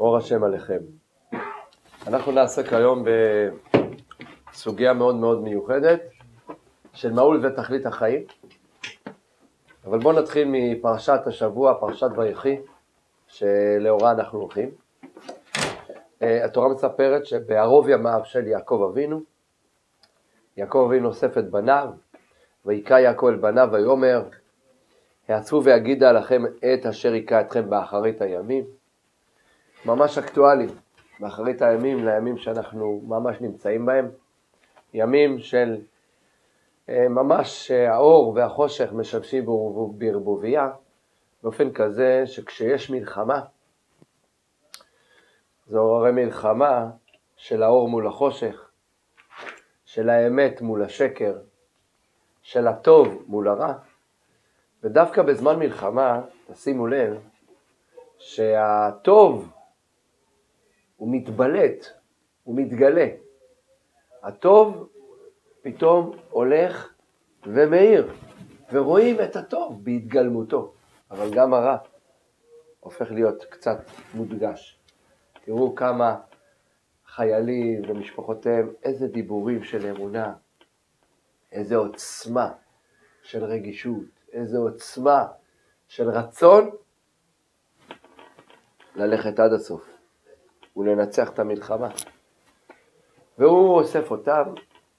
אור השם עליכם. אנחנו נעסק היום בסוגיה מאוד מאוד מיוחדת של מהול ותכלית החיים. אבל בואו נתחיל מפרשת השבוע, פרשת ויחי, שלאורה אנחנו הולכים. אה, התורה מספרת שבערוב ימיו של יעקב אבינו, יעקב אבינו אוסף את בניו, ויקרא יעקב אל בניו ויאמר, העצבו ויגידה לכם את אשר היכה אתכם באחרית הימים. ממש אקטואלי, באחרית הימים לימים שאנחנו ממש נמצאים בהם. ימים של אה, ממש אה, האור והחושך משבשים בערבוביה, באופן כזה שכשיש מלחמה, זו הרי מלחמה של האור מול החושך, של האמת מול השקר, של הטוב מול הרע, ודווקא בזמן מלחמה, תשימו לב, שהטוב הוא מתבלט, הוא מתגלה. הטוב פתאום הולך ומאיר, ורואים את הטוב בהתגלמותו, אבל גם הרע הופך להיות קצת מודגש. תראו כמה חיילים ומשפחותיהם, איזה דיבורים של אמונה, איזה עוצמה של רגישות, איזה עוצמה של רצון ללכת עד הסוף ולנצח את המלחמה. והוא אוסף אותם,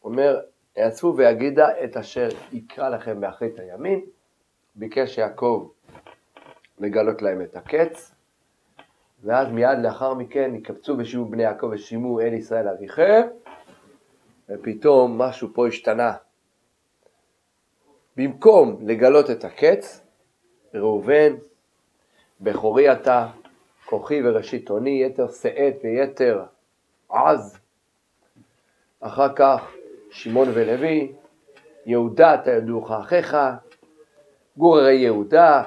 אומר, יעשו ויגידה את אשר יקרא לכם באחרית הימים. ביקש יעקב לגלות להם את הקץ, ואז מיד לאחר מכן יקבצו ושימו בני יעקב ושימו אל ישראל אביכם, ופתאום משהו פה השתנה. במקום לגלות את הקץ, ראובן, בכורי אתה, כוחי וראשית עוני, יתר שאת ויתר עז. אחר כך שמעון ולוי, יהודה אתה ידעוך אחיך, גור הרי יהודה,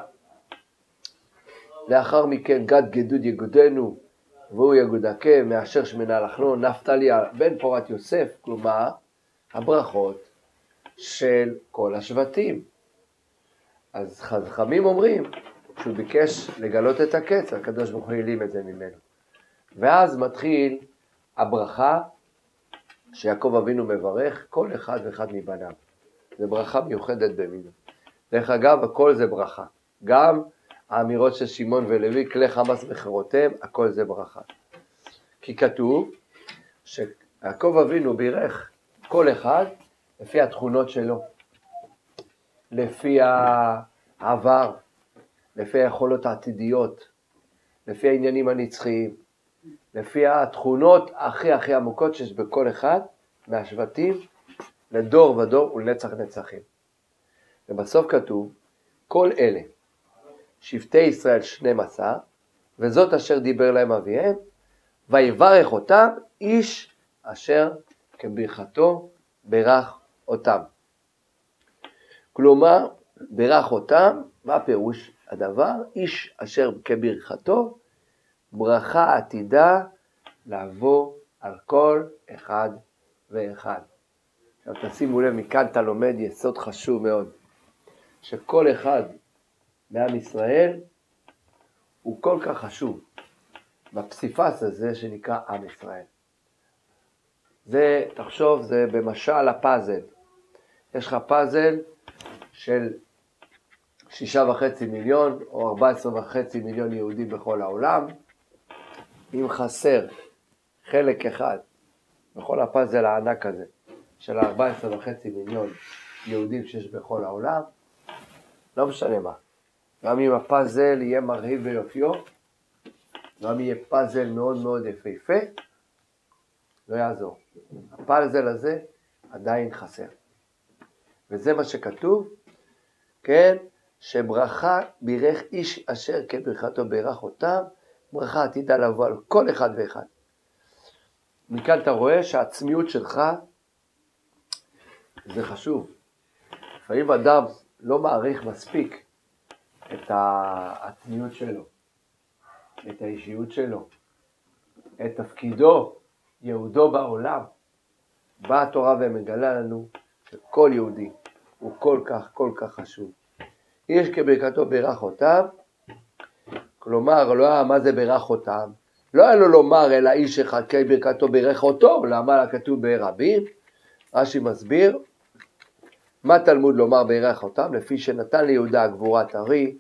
לאחר מכן גד גדוד יגודנו, והוא יגודקה, מאשר שמנה לחלון, נפתלי בן פורת יוסף, כלומר, הברכות של כל השבטים. אז חכמים אומרים שהוא ביקש לגלות את הקץ, הקדוש ברוך הוא העלים את זה ממנו. ואז מתחיל הברכה שיעקב אבינו מברך כל אחד ואחד מבניו. זו ברכה מיוחדת במינו. דרך אגב, הכל זה ברכה. גם האמירות של שמעון ולוי, כלי חמאס וחירותיהם, הכל זה ברכה. כי כתוב שיעקב אבינו בירך כל אחד לפי התכונות שלו, לפי העבר, לפי היכולות העתידיות, לפי העניינים הנצחיים, לפי התכונות הכי הכי עמוקות שיש בכל אחד מהשבטים לדור ודור ולנצח נצחים. ובסוף כתוב, כל אלה, שבטי ישראל 12, וזאת אשר דיבר להם אביהם, ויברך אותם איש אשר כברכתו ברך אותם. כלומר, ברך אותם, מה פירוש הדבר? איש אשר כברכתו, ברכה עתידה לעבור על כל אחד ואחד. עכשיו תשימו לב, מכאן אתה לומד יסוד חשוב מאוד, שכל אחד מעם ישראל הוא כל כך חשוב בפסיפס הזה שנקרא עם ישראל. זה, תחשוב, זה במשל הפאזל. יש לך פאזל של שישה וחצי מיליון או ארבע עשרה וחצי מיליון יהודים בכל העולם, אם חסר חלק אחד בכל הפאזל הענק הזה של ארבע עשרה וחצי מיליון יהודים שיש בכל העולם, לא משנה מה. גם אם הפאזל יהיה מרהיב ביופיו, גם יהיה פאזל מאוד מאוד יפהפה, לא יעזור. הפאזל הזה עדיין חסר. וזה מה שכתוב, כן, שברכה בירך איש אשר כברכתו בירך אותם, ברכה עתידה לבוא על כל אחד ואחד. מכאן אתה רואה שהעצמיות שלך זה חשוב. לפעמים אדם לא מעריך מספיק את העצמיות שלו, את האישיות שלו, את תפקידו, ייעודו בעולם. באה התורה ומגלה לנו שכל יהודי הוא כל כך כל כך חשוב. איש כברכתו בירך אותם, כלומר, לא היה מה זה ברך אותם, לא היה לו לומר אלא איש אחד כי ברכתו ברך אותו, למה כתוב ברבים? רש"י מסביר, מה תלמוד לומר ברך אותם? לפי שנתן ליהודה גבורת ארי,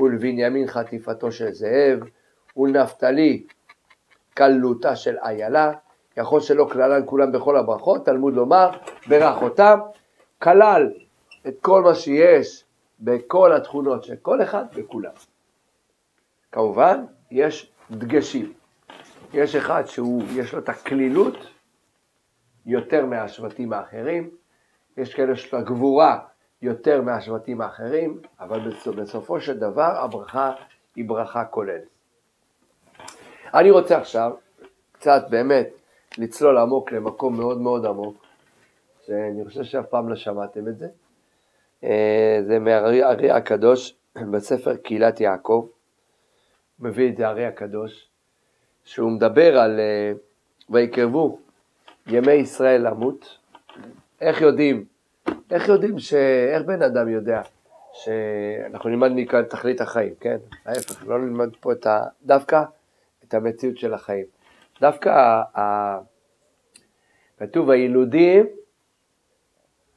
ולבנימין חטיפתו של זאב, ולנפתלי קלותה של איילה, יכול שלא כללן כולם בכל הברכות, תלמוד לומר, ברך אותם, כלל את כל מה שיש בכל התכונות של כל אחד וכולם. כמובן, יש דגשים. יש אחד שהוא, יש לו את הכלילות יותר מהשבטים האחרים, יש כאלה שיש לו הגבורה יותר מהשבטים האחרים, אבל בסופו של דבר הברכה היא ברכה כוללת. אני רוצה עכשיו קצת באמת לצלול עמוק למקום מאוד מאוד עמוק, שאני חושב שאף פעם לא שמעתם את זה. אה, זה מהארי הקדוש בספר קהילת יעקב, מביא את זה הארי הקדוש, שהוא מדבר על אה, ויקרבו ימי ישראל למות. איך יודעים? איך יודעים ש... איך בן אדם יודע שאנחנו נלמד מכאן תכלית החיים, כן? ההפך, לא נלמד פה את ה... דווקא את המציאות של החיים. דווקא. כתוב הילודים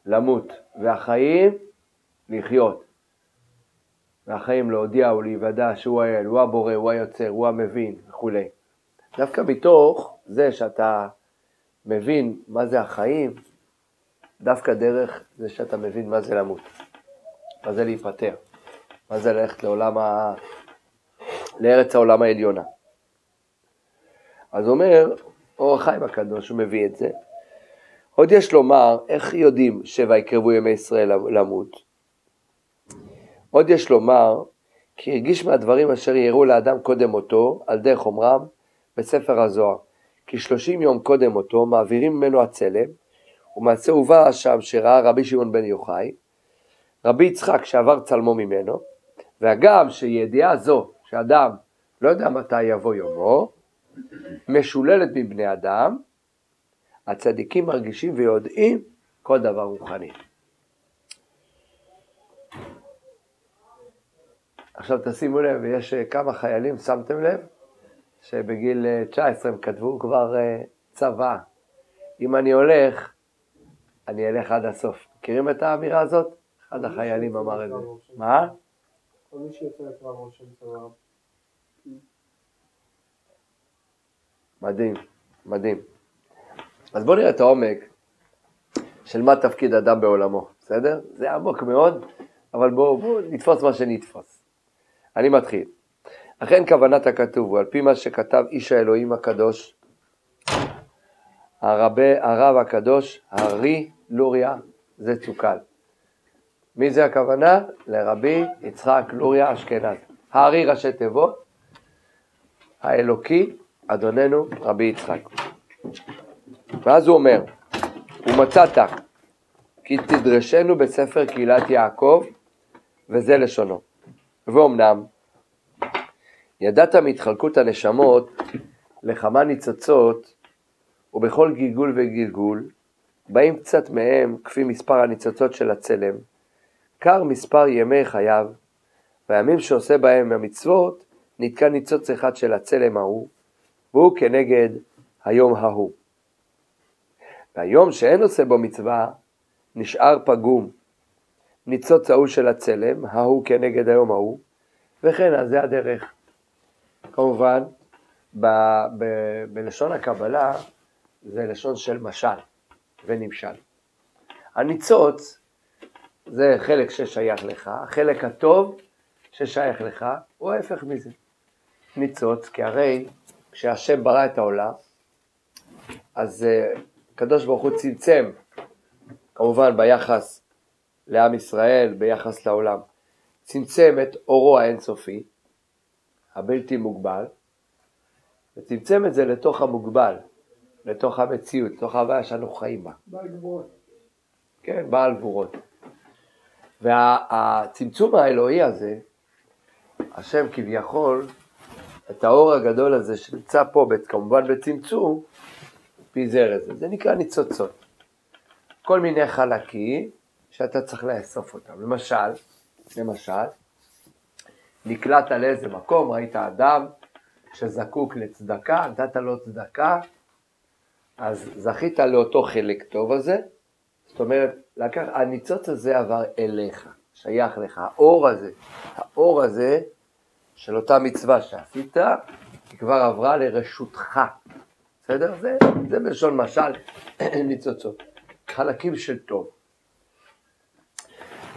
למות והחיים לחיות. והחיים להודיע ולהיוודע שהוא האל, הוא הבורא, הוא היוצר, הוא המבין וכולי. דווקא מתוך זה שאתה מבין מה זה החיים, דווקא דרך זה שאתה מבין מה זה למות, מה זה להיפטר, מה זה ללכת לעולם ה... לארץ העולם העליונה. אז אומר אור החיים הקדוש, הוא מביא את זה. עוד יש לומר, איך יודעים שויקרבו ימי ישראל למות? עוד יש לומר, כי הרגיש מהדברים אשר יראו לאדם קודם מותו, על דרך אומרם, בספר הזוהר. כי שלושים יום קודם מותו מעבירים ממנו הצלם, ומעשה הובא שם שראה רבי שמעון בן יוחאי, רבי יצחק שעבר צלמו ממנו, והגם שידיעה זו שאדם לא יודע מתי יבוא יומו, משוללת מבני אדם, הצדיקים מרגישים ויודעים כל דבר רוחני. עכשיו תשימו לב, יש כמה חיילים, שמתם לב? שבגיל 19 הם כתבו כבר אה, צבא. אם אני הולך, אני אלך עד הסוף. מכירים את האמירה הזאת? אחד החיילים אמר את זה. מה? כל מי שיוצא לקרב ראש צבא. מדהים, מדהים. אז בואו נראה את העומק של מה תפקיד אדם בעולמו, בסדר? זה עמוק מאוד, אבל בואו בוא נתפוס מה שנתפוס. אני מתחיל. אכן כוונת הכתוב הוא על פי מה שכתב איש האלוהים הקדוש, הרבה, הרב הקדוש, הארי לוריה, זה צוקל. מי זה הכוונה? לרבי יצחק לוריה אשכנז. הארי ראשי תיבות, האלוקי, אדוננו רבי יצחק. ואז הוא אומר, ומצאת כי תדרשנו בספר קהילת יעקב, וזה לשונו. ואומנם, ידעת מהתחלקות הנשמות לכמה ניצוצות, ובכל גלגול וגלגול, באים קצת מהם כפי מספר הניצוצות של הצלם, קר מספר ימי חייו, והימים שעושה בהם המצוות, נתקע ניצוץ אחד של הצלם ההוא, והוא כנגד היום ההוא. והיום שאין עושה בו מצווה, נשאר פגום. ניצוץ ההוא של הצלם, ההוא כנגד היום ההוא, וכן, אז זה הדרך. כמובן, ב, ב, בלשון הקבלה זה לשון של משל ונמשל. הניצוץ זה חלק ששייך לך, החלק הטוב ששייך לך הוא ההפך מזה. ניצוץ, כי הרי כשהשם ברא את העולם, אז uh, הקדוש ברוך הוא צמצם, כמובן ביחס לעם ישראל, ביחס לעולם, צמצם את אורו האינסופי, הבלתי מוגבל, וצמצם את זה לתוך המוגבל, לתוך המציאות, לתוך ההוויה שאנו חיים בה. בעל גבורות. כן, בעל גבורות. והצמצום האלוהי הזה, השם כביכול, את האור הגדול הזה שנמצא פה, כמובן בצמצום, פיזר את זה. זה נקרא ניצוצות. כל מיני חלקים שאתה צריך לאסוף אותם. למשל, למשל, נקלעת לאיזה מקום, ראית אדם שזקוק לצדקה, נתת לו צדקה, אז זכית לאותו חלק טוב הזה, זאת אומרת, לקח, הניצוץ הזה עבר אליך, שייך לך, האור הזה, האור הזה של אותה מצווה שעשית, היא כבר עברה לרשותך, בסדר? זה, זה בלשון משל ניצוצות, חלקים של טוב.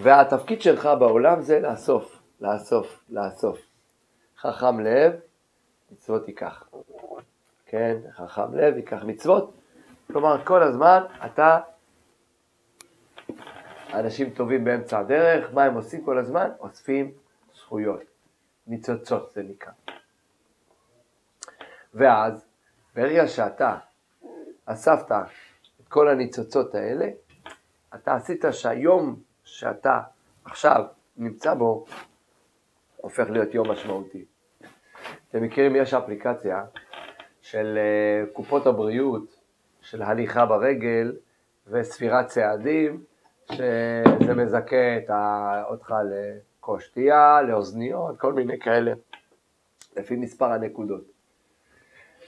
והתפקיד שלך בעולם זה לאסוף, לאסוף, לאסוף. חכם לב, מצוות ייקח. כן, חכם לב ייקח מצוות. כלומר, כל הזמן אתה, אנשים טובים באמצע הדרך, מה הם עושים כל הזמן? אוספים זכויות. ניצוצות זה נקרא. ואז, ברגע שאתה אספת את כל הניצוצות האלה, אתה עשית שהיום שאתה עכשיו נמצא בו, הופך להיות יום משמעותי. אתם מכירים, יש אפליקציה של אה, קופות הבריאות, של הליכה ברגל וספירת צעדים, שזה מזכה אותך לכוס שתייה, לאוזניות, כל מיני כאלה, לפי מספר הנקודות.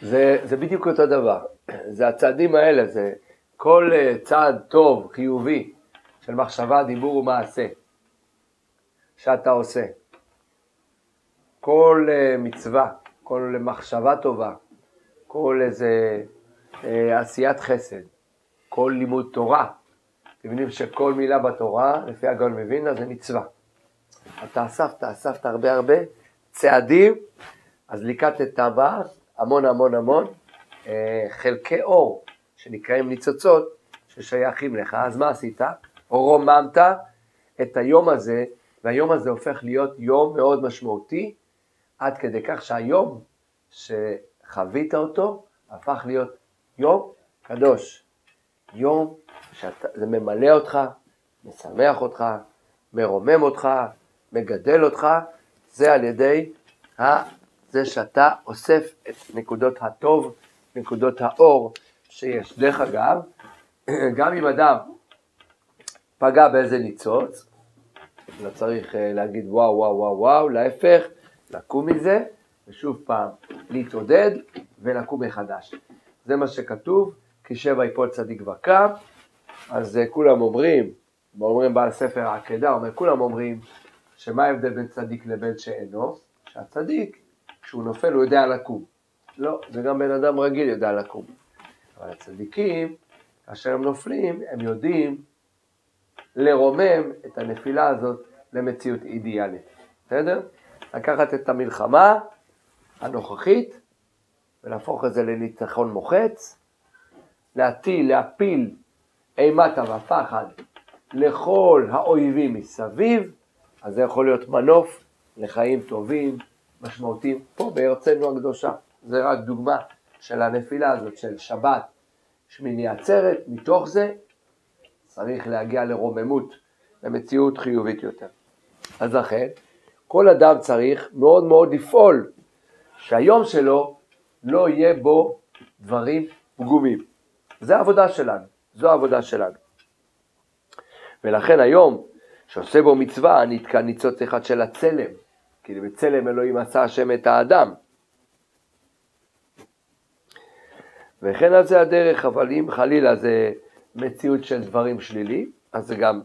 זה, זה בדיוק אותו דבר, זה הצעדים האלה, זה כל אה, צעד טוב, חיובי, של מחשבה, דיבור ומעשה שאתה עושה. כל uh, מצווה, כל מחשבה טובה, כל איזה uh, עשיית חסד, כל לימוד תורה. אתם מבינים שכל מילה בתורה, לפי הגאון מווילנה, זה מצווה. אתה אספת, אספת הרבה הרבה צעדים, אז ליקטת בה המון המון המון uh, חלקי אור, שנקראים ניצוצות, ששייכים לך. אז מה עשית? רוממת את היום הזה, והיום הזה הופך להיות יום מאוד משמעותי, עד כדי כך שהיום שחווית אותו, הפך להיות יום קדוש. יום שזה ממלא אותך, משמח אותך, מרומם אותך, מגדל אותך, זה על ידי זה שאתה אוסף את נקודות הטוב, נקודות האור שיש. דרך אגב, גם אם אדם פגע באיזה ניצוץ, לא צריך אה, להגיד וואו וואו וואו וואו, להפך, לקום מזה, ושוב פעם להתעודד ולקום מחדש. זה מה שכתוב, כי שבע יפול צדיק וקם, אז uh, כולם אומרים, אומרים בעל ספר העקדה, אומר, כולם אומרים שמה ההבדל בין צדיק לבין שאינו? שהצדיק, כשהוא נופל הוא יודע לקום. לא, זה גם בן אדם רגיל יודע לקום. אבל הצדיקים, כאשר הם נופלים, הם יודעים לרומם את הנפילה הזאת למציאות אידיאלית, בסדר? לקחת את המלחמה הנוכחית ולהפוך את זה לניצחון מוחץ, להטיל, להפיל אימתה והפחד לכל האויבים מסביב, אז זה יכול להיות מנוף לחיים טובים, משמעותיים, פה בארצנו הקדושה. זה רק דוגמה של הנפילה הזאת של שבת, שמיני עצרת, מתוך זה צריך להגיע לרוממות, למציאות חיובית יותר. אז לכן, כל אדם צריך מאוד מאוד לפעול שהיום שלו לא יהיה בו דברים פגומים. זה העבודה שלנו, זו העבודה שלנו. ולכן היום, שעושה בו מצווה, נתקע ניצוץ אחד של הצלם, כי בצלם אלוהים עשה השם את האדם. וכן על זה הדרך, אבל אם חלילה זה מציאות של דברים שליליים, אז זה גם,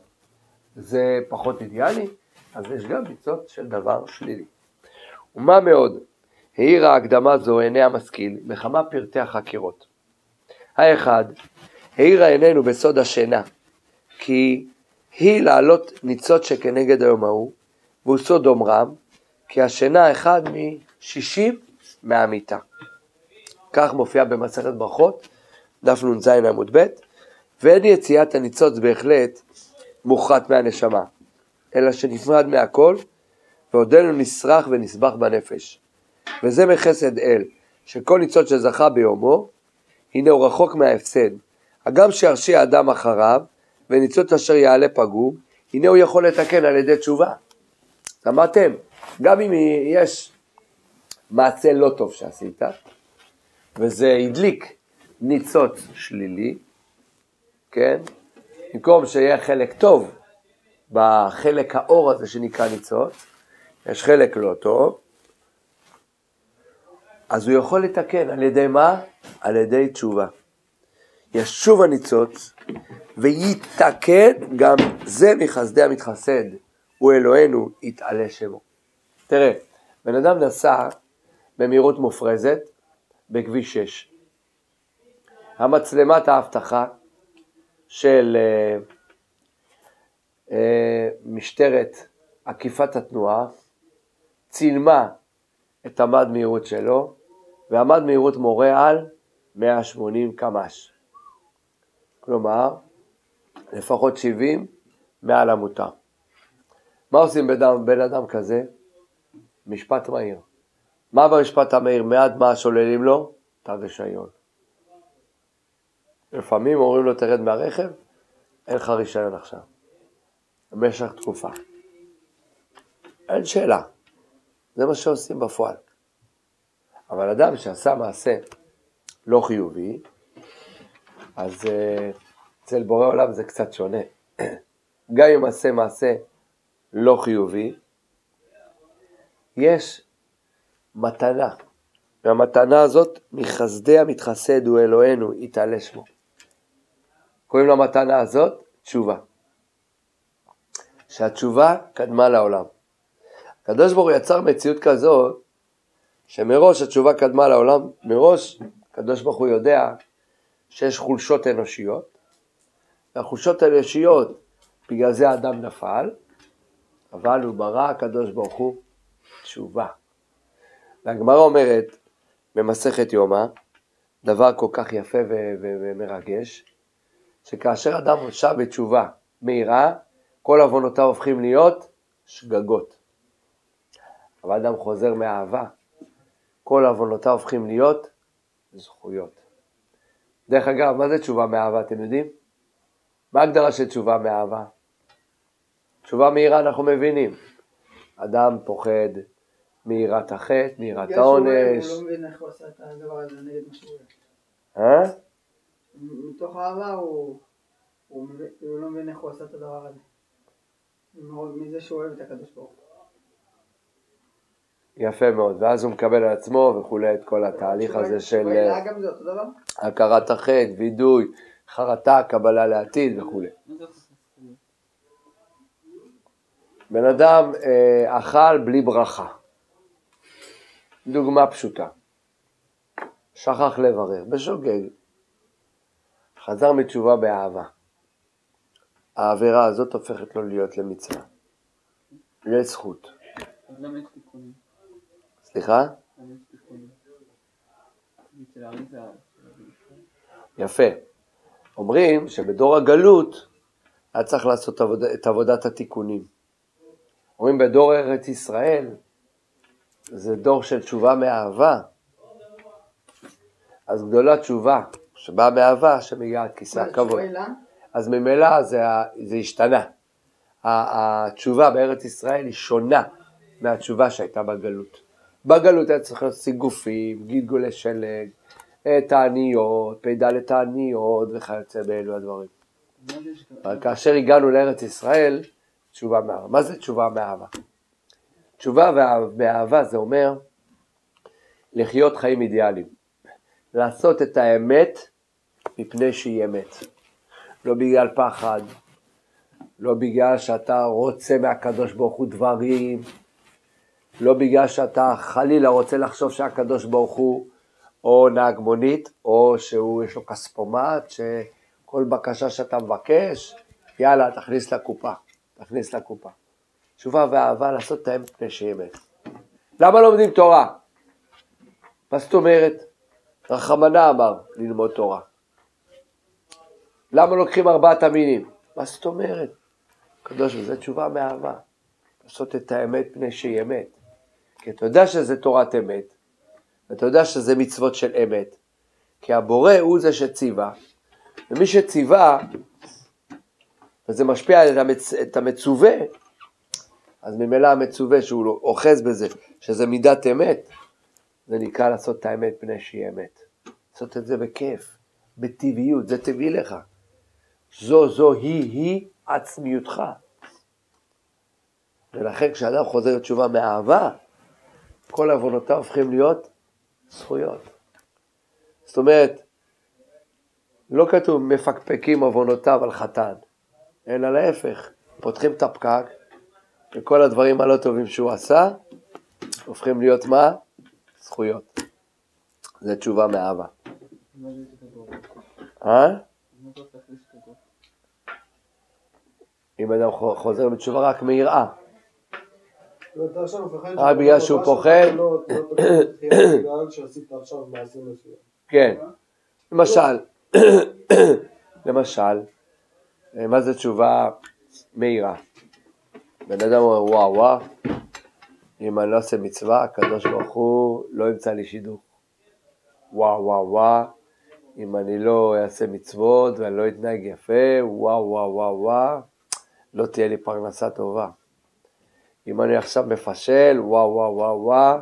זה פחות אידיאלי, אז יש גם ניצוץ של דבר שלילי. ומה מאוד, העירה הקדמה זו עיני המשכיל בכמה פרטי החקירות. האחד, העירה עינינו בסוד השינה, כי היא לעלות ניצוץ שכנגד היום ההוא, והוא סוד אומרם, כי השינה אחד משישים מהמיטה. כך מופיע במסכת ברכות, דף נ"ז עמוד ב', ואין יציאת הניצוץ בהחלט מוחרט מהנשמה, אלא שנפרד מהכל, ועודנו נסרח ונסבח בנפש. וזה מחסד אל, שכל ניצוץ שזכה ביומו, הנה הוא רחוק מההפסד. הגם שירשיע אדם אחריו, וניצוץ אשר יעלה פגום, הנה הוא יכול לתקן על ידי תשובה. שמעתם? גם אם יש מעשה לא טוב שעשית, וזה הדליק ניצוץ שלילי, כן? במקום שיהיה חלק טוב בחלק האור הזה שנקרא ניצוץ, יש חלק לא טוב, אז הוא יכול לתקן, על ידי מה? על ידי תשובה. ישוב הניצוץ ויתקן גם זה מחסדי המתחסד, הוא אלוהינו, יתעלה שמו. תראה, בן אדם נסע במהירות מופרזת בכביש 6. המצלמת האבטחה של אה, אה, משטרת עקיפת התנועה צילמה את המד מהירות שלו, והמד מהירות מורה על 180 קמ"ש. כלומר, לפחות 70 מעל המותר. מה עושים בן בן אדם כזה? משפט מהיר. מה במשפט המהיר? מעט מה שוללים לו? את הרישיון. לפעמים אומרים לו תרד מהרכב, אין לך רישיון עכשיו. במשך תקופה. אין שאלה. זה מה שעושים בפועל. אבל אדם שעשה מעשה לא חיובי, אז אה, אצל בורא עולם זה קצת שונה. גם אם עשה מעשה לא חיובי, יש מתנה, והמתנה הזאת מחסדי המתחסד הוא אלוהינו, יתעלה שמו. קוראים למתנה הזאת תשובה. שהתשובה קדמה לעולם. הקדוש ברוך הוא יצר מציאות כזאת, שמראש התשובה קדמה לעולם, מראש הקדוש ברוך הוא יודע שיש חולשות אנושיות, והחולשות האנושיות, בגלל זה האדם נפל, אבל הוא ברא הקדוש ברוך הוא תשובה. והגמרא אומרת במסכת יומא, דבר כל כך יפה ומרגש, שכאשר אדם שב בתשובה מהירה, כל עוונותיו הופכים להיות שגגות. אבל אדם חוזר מאהבה, כל עוונותיו הופכים להיות זכויות. דרך אגב, מה זה תשובה מאהבה, אתם יודעים? מה ההגדרה של תשובה מאהבה? תשובה מהירה אנחנו מבינים. אדם פוחד מיראת החטא, מיראת העונש. הוא לא מבין איך הוא עשה את הדבר הזה נגד מה שהוא אה? מתוך אהבה הוא, הוא, הוא לא מבין איך הוא עשה את הדבר הזה. מזה שהוא אוהב את הקדוש ברוך הוא. יפה מאוד, ואז הוא מקבל על עצמו וכולי את כל התהליך הזה של? הכרת החטא, וידוי, חרטה, קבלה לעתיד וכולי. בן אדם אה, אכל בלי ברכה. דוגמה פשוטה. שכח לברר, בשוגג. חזר מתשובה באהבה. העבירה הזאת הופכת לו להיות למצווה. לזכות. סליחה? יפה. אומרים שבדור הגלות היה צריך לעשות עבוד, את עבודת התיקונים. אומרים בדור ארץ ישראל, זה דור של תשובה מאהבה. אז גדולה תשובה שבאה מאהבה שמגיעה עד כיסא הכבוד. אז ממילא זה, זה השתנה. התשובה בארץ ישראל היא שונה מהתשובה שהייתה בגלות. בגלות היה צריך להיות סיגופים, גלגולי שלג, תעניות, פ"ד תעניות וכיוצא באלו הדברים. אבל כאשר הגענו לארץ ישראל, תשובה מאהבה. מה זה תשובה מאהבה? תשובה מאהבה זה אומר לחיות חיים אידיאליים. לעשות את האמת מפני שהיא אמת. לא בגלל פחד, לא בגלל שאתה רוצה מהקדוש ברוך הוא דברים, לא בגלל שאתה חלילה רוצה לחשוב שהקדוש ברוך הוא או נהג מונית, או שהוא יש לו כספומט, שכל בקשה שאתה מבקש, יאללה, תכניס לקופה, תכניס לקופה. תשובה ואהבה לעשות את האמת פני שהיא אמת. למה לומדים תורה? מה זאת אומרת? רחמנה אמר ללמוד תורה. למה לוקחים ארבעת המינים? מה זאת אומרת? קדוש, וזה תשובה מאהבה. לעשות את האמת פני שהיא אמת. כי אתה יודע שזה תורת אמת, ואתה יודע שזה מצוות של אמת, כי הבורא הוא זה שציווה, ומי שציווה, וזה משפיע על המצ... את המצווה, אז ממילא המצווה שהוא אוחז בזה, שזה מידת אמת, זה נקרא לעשות את האמת פני שהיא אמת. לעשות את זה בכיף, בטבעיות, זה טבעי לך. זו זו היא היא עצמיותך. ולכן כשאדם חוזר לתשובה מאהבה, כל עוונותיו הופכים להיות זכויות. זאת אומרת, לא כתוב מפקפקים עוונותיו על חתן, אלא להפך, פותחים את הפקק, וכל הדברים הלא טובים שהוא עשה, הופכים להיות מה? זכויות. זה תשובה מאהבה. אה? אם אדם חוזר בתשובה רק מיראה. רק בגלל שהוא פוחד. כן, למשל, למשל, מה זה תשובה מהירה? בן אדם אומר וואו וואו, אם אני לא עושה מצווה, הקדוש ברוך הוא לא ימצא לי שידוך. וואו וואו וואו, אם אני לא אעשה מצוות ואני לא אתנהג יפה, וואו וואו וואו וואו, לא תהיה לי פרנסה טובה. אם אני עכשיו מפשל, וואו וואו וואו וואו,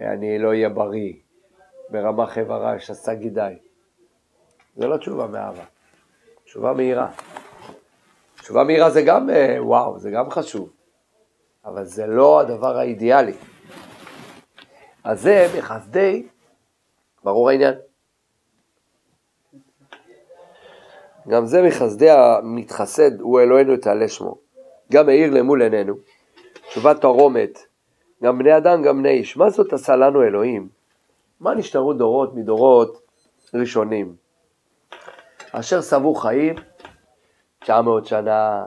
אני לא אהיה בריא. ברמה חברה שסה גידי. זה לא תשובה מאהבה, תשובה מהירה. תשובה מהירה זה גם אה, וואו, זה גם חשוב, אבל זה לא הדבר האידיאלי. אז זה בחסדי, ברור העניין. גם זה מחסדי המתחסד, הוא אלוהינו תעלה שמו. גם מאיר למול עינינו, תשובת תרומת, גם בני אדם, גם בני איש. מה זאת עשה לנו אלוהים? מה נשתרו דורות מדורות ראשונים? אשר סבו חיים 900 שנה,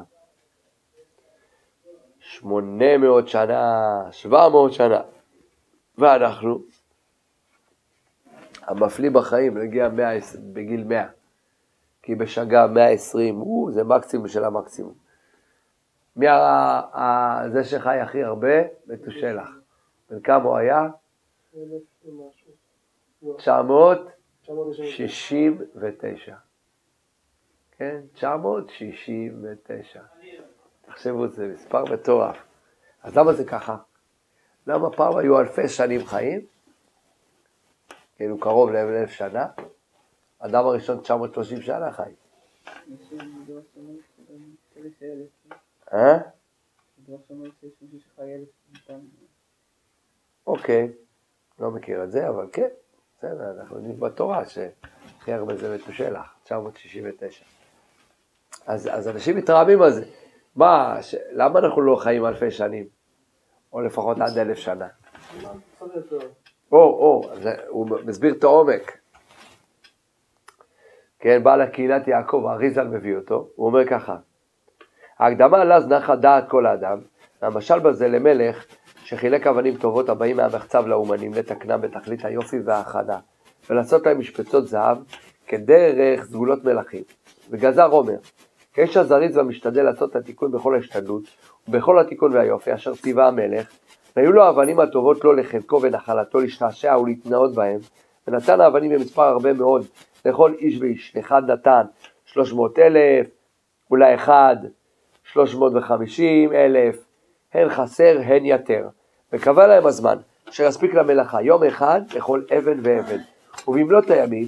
800 שנה, 700 שנה, ואנחנו, המפליא בחיים, נגיע 100, בגיל 100, כי בשגה 120, הוא, זה מקסימום של המקסימום. מי זה שחי הכי הרבה? מתושלח. בן כמה הוא היה? 969. כן? 969. תחשבו, זה מספר מטורף. אז למה זה ככה? למה פעם היו אלפי שנים חיים? כאילו קרוב לאלף שנה. אדם הראשון 930 שנה חי. אה? אוקיי, לא מכיר את זה, אבל כן, בסדר, אנחנו יודעים בתורה שהכי הרבה זה מתושלח, 969. אז, אז אנשים מתרעמים על זה. מה, ש... למה אנחנו לא חיים אלפי שנים? או לפחות עד אלף שנה? או, או, הוא מסביר את העומק. כן, בעל הקהילת יעקב, האריזל מביא אותו, הוא אומר ככה, ההקדמה לז נחה דעת כל האדם, והמשל בזה למלך שחילק אבנים טובות הבאים מהמחצב לאומנים לתקנם בתכלית היופי וההכנה, ולעשות להם משפצות זהב כדרך סגולות מלכים. וגזר אומר, כאיש הזריז והמשתדל לעשות את התיקון בכל ההשתדלות, ובכל התיקון והיופי אשר ציווה המלך, והיו לו האבנים הטובות לו לחלקו ונחלתו להשתעשע ולהתנאות בהם, ונתן האבנים במספר הרבה מאוד לכל איש ואיש, אחד נתן שלוש מאות אלף, אולי אחד שלוש מאות וחמישים אלף, הן חסר הן יתר, וקבע להם הזמן, אשר יספיק למלאכה יום אחד לכל אבן ואבן, ובמלאת הימים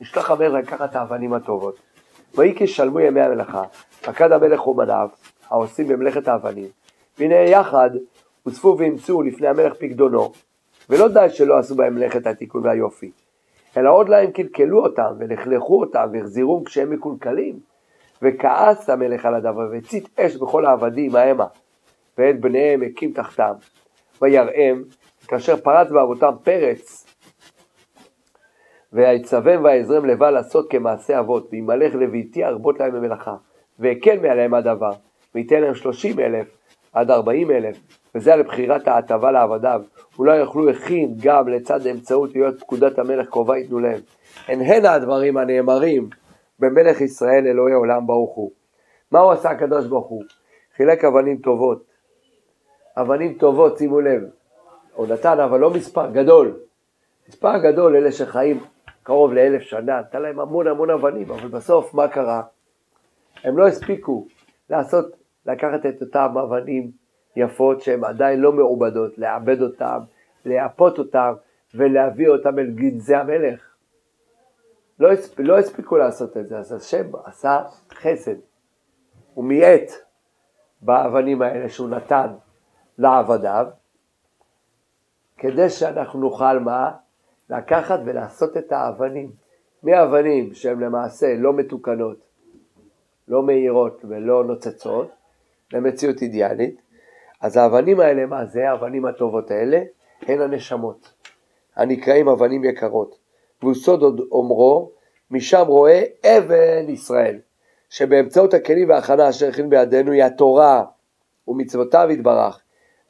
ישלח המלך לקחת האבנים הטובות. ויהי כשלמו ימי המלאכה, פקד המלך אומניו, העושים במלאכת האבנים, והנה יחד הוספו ואימצו לפני המלך פקדונו, ולא די שלא עשו בהם מלאכת התיקון והיופי, אלא עוד להם קלקלו אותם, ולכלכו אותם, והחזירום כשהם מקולקלים. וכעס המלך על הדבר, והצית אש בכל העבדים ההמה, ואת בניהם הקים תחתם, ויראם, כאשר פרץ באבותם פרץ, ויצבם ויעזרם לבא לעשות כמעשה אבות, וימלך לביתי ארבות להם במלאכה, והקל מעליהם הדבר, וייתן להם שלושים אלף עד ארבעים אלף, וזה על בחירת ההטבה לעבדיו, אולי יאכלו הכין גם לצד אמצעות להיות פקודת המלך קרובה ייתנו להם. הן הן הדברים הנאמרים במלך ישראל אלוהי עולם ברוך הוא. מה הוא עשה הקדוש ברוך הוא? חילק אבנים טובות. אבנים טובות, שימו לב. הוא נתן, אבל לא מספר גדול. מספר גדול, אלה שחיים קרוב לאלף שנה, נתן להם המון המון אבנים, אבל בסוף מה קרה? הם לא הספיקו לעשות, לקחת את אותם אבנים יפות שהן עדיין לא מעובדות, לעבד אותן, לייפות אותן ולהביא אותן אל גנזי המלך. לא, הספ... לא הספיקו לעשות את זה, אז השם עשה חסד, הוא מיעט באבנים האלה שהוא נתן לעבדיו, כדי שאנחנו נוכל מה? לקחת ולעשות את האבנים. מאבנים שהן למעשה לא מתוקנות, לא מהירות ולא נוצצות, למציאות אידיאלית, אז האבנים האלה, מה זה האבנים הטובות האלה? הן הנשמות, הנקראים אבנים יקרות. והוא סוד עוד אומרו, משם רואה אבן ישראל, שבאמצעות הכלים וההכנה אשר הכין בידינו היא התורה ומצוותיו יתברך,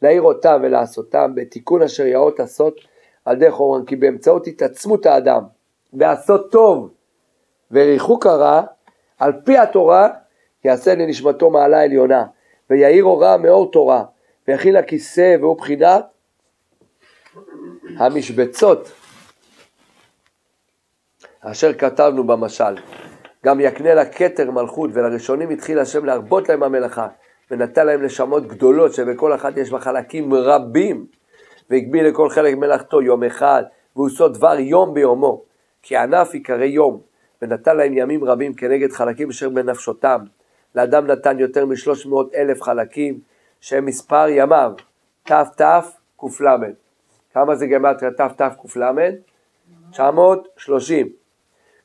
להעיר אותם ולעשותם בתיקון אשר יאות עשות על דרך אורן, כי באמצעות התעצמות האדם ועשות טוב וריחוק הרע, על פי התורה יעשה לנשמתו מעלה עליונה, ויאיר אורה מאור תורה, ויכין לכיסא והוא בחינת המשבצות אשר כתבנו במשל. גם יקנה לה כתר מלכות, ולראשונים התחיל השם להרבות להם המלאכה, ונתן להם נשמות גדולות, שבכל אחת יש בה חלקים רבים, והגביל לכל חלק מלאכתו יום אחד, והוא סוד דבר יום ביומו, כי ענף יקרא יום, ונתן להם ימים רבים כנגד חלקים אשר בנפשותם. לאדם נתן יותר משלוש מאות אלף חלקים, שהם מספר ימיו, תתק"ל. כמה זה גמטריה תתק"ל? 930.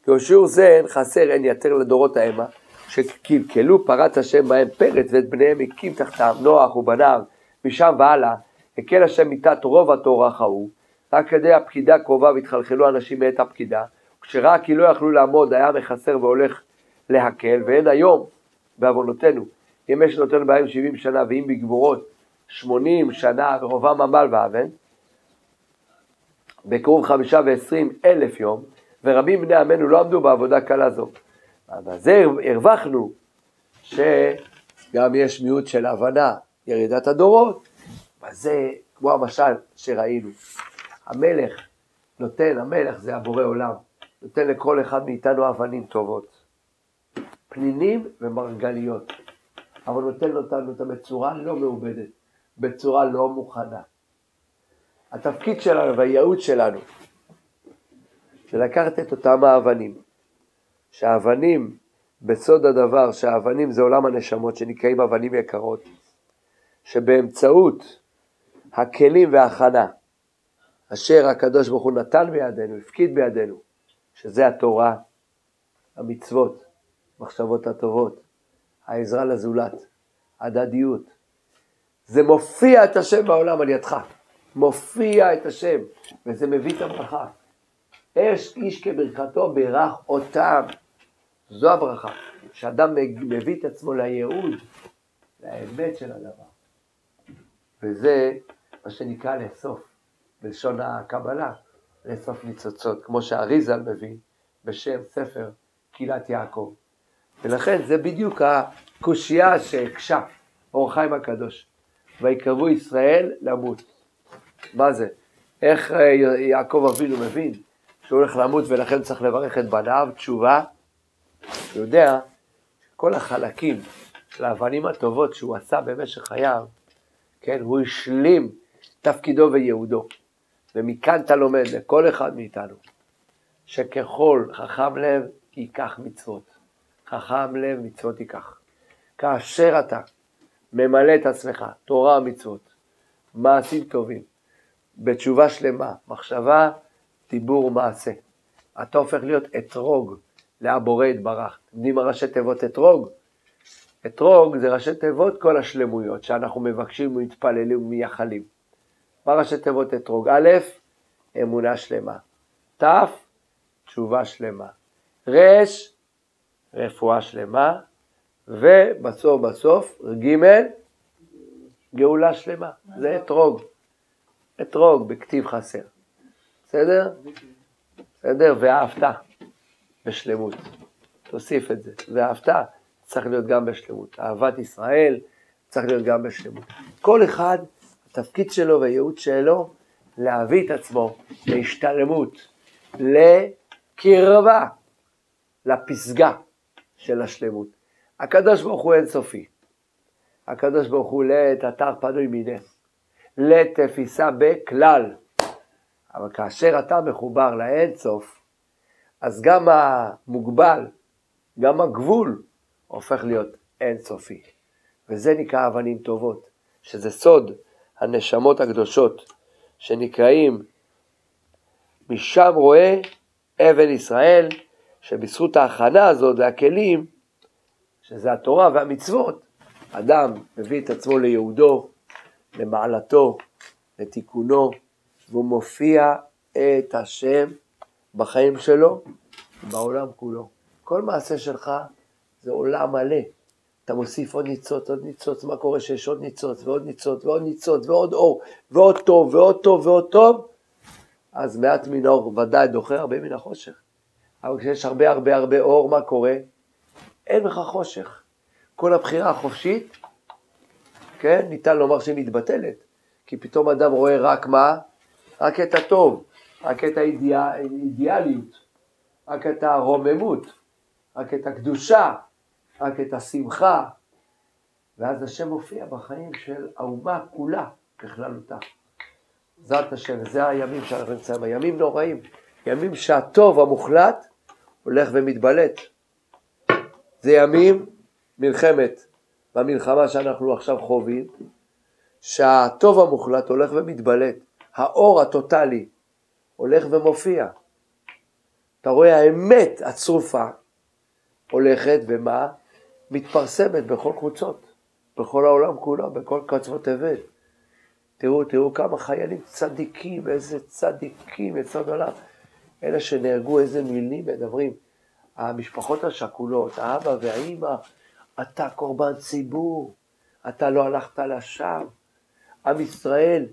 כי שיעור זה אין חסר, אין יתר לדורות האמה, שקלקלו פרת השם בהם פרץ ואת בניהם הקים תחתם נוח ובניו, משם והלאה, הקל השם מיתת רוב התורה ההוא, רק כדי הפקידה קרובה והתחלחלו אנשים מאת הפקידה, כשראה כי לא יכלו לעמוד היה מחסר והולך להקל, ואין היום בעוונותינו, אם יש נותן בהם 70 שנה ואם בגבורות 80 שנה ורובם עמל ואבן, בקרוב חמישה ועשרים אלף יום, ורבים בני עמנו לא עמדו בעבודה קלה זו. אבל זה הרווחנו שגם יש מיעוט של הבנה, ירידת הדורות, וזה כמו המשל שראינו. המלך נותן, המלך זה הבורא עולם, נותן לכל אחד מאיתנו אבנים טובות, פנינים ומרגליות, אבל נותן אותנו אותם בצורה לא מעובדת, בצורה לא מוכנה. התפקיד שלנו והייעוד שלנו זה לקחת את אותם האבנים, שהאבנים, בסוד הדבר, שהאבנים זה עולם הנשמות שנקראים אבנים יקרות, שבאמצעות הכלים וההכנה אשר הקדוש ברוך הוא נתן בידינו, הפקיד בידינו, שזה התורה, המצוות, מחשבות הטובות, העזרה לזולת, הדדיות. זה מופיע את השם בעולם על ידך, מופיע את השם, וזה מביא את הברכה. אש איש כברכתו ברך אותם. זו הברכה. שאדם מביא את עצמו לייעוד, לאמת של הדבר. וזה מה שנקרא לאסוף, בלשון הקבלה, לאסוף ניצוצות, כמו שאריזל מביא בשם ספר קהילת יעקב. ולכן זה בדיוק הקושייה שהקשה אור חיים הקדוש. ויקרבו ישראל למות. מה זה? איך אה, יעקב אבינו מבין שהוא הולך למות ולכן צריך לברך את בניו, תשובה, הוא יודע שכל החלקים של האבנים הטובות שהוא עשה במשך חייו, כן, הוא השלים תפקידו וייעודו. ומכאן אתה לומד לכל אחד מאיתנו, שככל חכם לב ייקח מצוות. חכם לב מצוות ייקח. כאשר אתה ממלא את עצמך, תורה ומצוות, מעשים טובים, בתשובה שלמה, מחשבה דיבור ומעשה. אתה הופך להיות אתרוג לאבורא יתברך. אתם יודעים מה ראשי תיבות אתרוג? אתרוג זה ראשי תיבות כל השלמויות שאנחנו מבקשים ומתפללים ומייחלים. מה ראשי תיבות אתרוג? א', אמונה שלמה. ת', תשובה שלמה. ר', רפואה שלמה. ובסוף בסוף, ג', גאולה שלמה. זה אתרוג. אתרוג בכתיב חסר. בסדר? בסדר? ואהבת בשלמות. תוסיף את זה. ואהבת צריך להיות גם בשלמות. אהבת ישראל צריך להיות גם בשלמות. כל אחד, התפקיד שלו והייעוד שלו, להביא את עצמו להשתלמות, לקרבה, לפסגה של השלמות. הקדוש ברוך הוא אינסופי. הקדוש ברוך הוא לעת אתר פנוי מנס. לתפיסה בכלל. אבל כאשר אתה מחובר לאין סוף, אז גם המוגבל, גם הגבול, הופך להיות אין סופי. וזה נקרא אבנים טובות, שזה סוד הנשמות הקדושות, שנקראים משם רואה אבן ישראל, שבזכות ההכנה הזאת והכלים, שזה התורה והמצוות, אדם מביא את עצמו ליהודו, למעלתו, לתיקונו, והוא מופיע את השם בחיים שלו ובעולם כולו. כל מעשה שלך זה עולם מלא. אתה מוסיף עוד ניצוץ, עוד ניצוץ, מה קורה שיש עוד ניצוץ ועוד ניצוץ ועוד ניצוץ ועוד אור ועוד טוב ועוד טוב ועוד טוב, אז מעט מן האור ודאי דוחה הרבה מן החושך. אבל כשיש הרבה הרבה הרבה אור, מה קורה? אין לך חושך. כל הבחירה החופשית, כן, ניתן לומר שהיא מתבטלת. כי פתאום אדם רואה רק מה? רק את הטוב, רק את האידיאליות, רק את הרוממות, רק את הקדושה, רק את השמחה, ואז השם מופיע בחיים של האומה כולה בכללותה. בעזרת השם, וזה הימים שאנחנו נמצאים, הימים נוראים, ימים שהטוב המוחלט הולך ומתבלט. זה ימים, מלחמת, במלחמה שאנחנו עכשיו חווים, שהטוב המוחלט הולך ומתבלט, האור הטוטלי הולך ומופיע. אתה רואה האמת הצרופה הולכת ומה? מתפרסמת בכל קבוצות, בכל העולם כולו, בכל קצוות תבל. תראו, תראו כמה חיילים צדיקים, איזה צדיקים יצד עולם. אלה שנהרגו, איזה מילים מדברים. המשפחות השכולות, האבא והאימא, אתה קורבן ציבור, אתה לא הלכת לשווא. עם ישראל,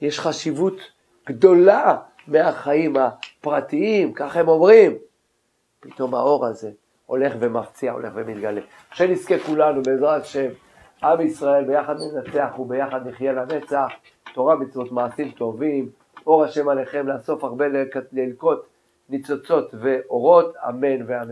יש חשיבות גדולה מהחיים הפרטיים, כך הם אומרים. פתאום האור הזה הולך ומפציע, הולך ומתגלה. שנזכה כולנו, בעזרת השם, עם ישראל, ביחד ננצח וביחד נחיה לנצח, תורה, מצוות, מעשים טובים, אור השם עליכם לאסוף הרבה ללקוט ניצוצות ואורות, אמן ואמן.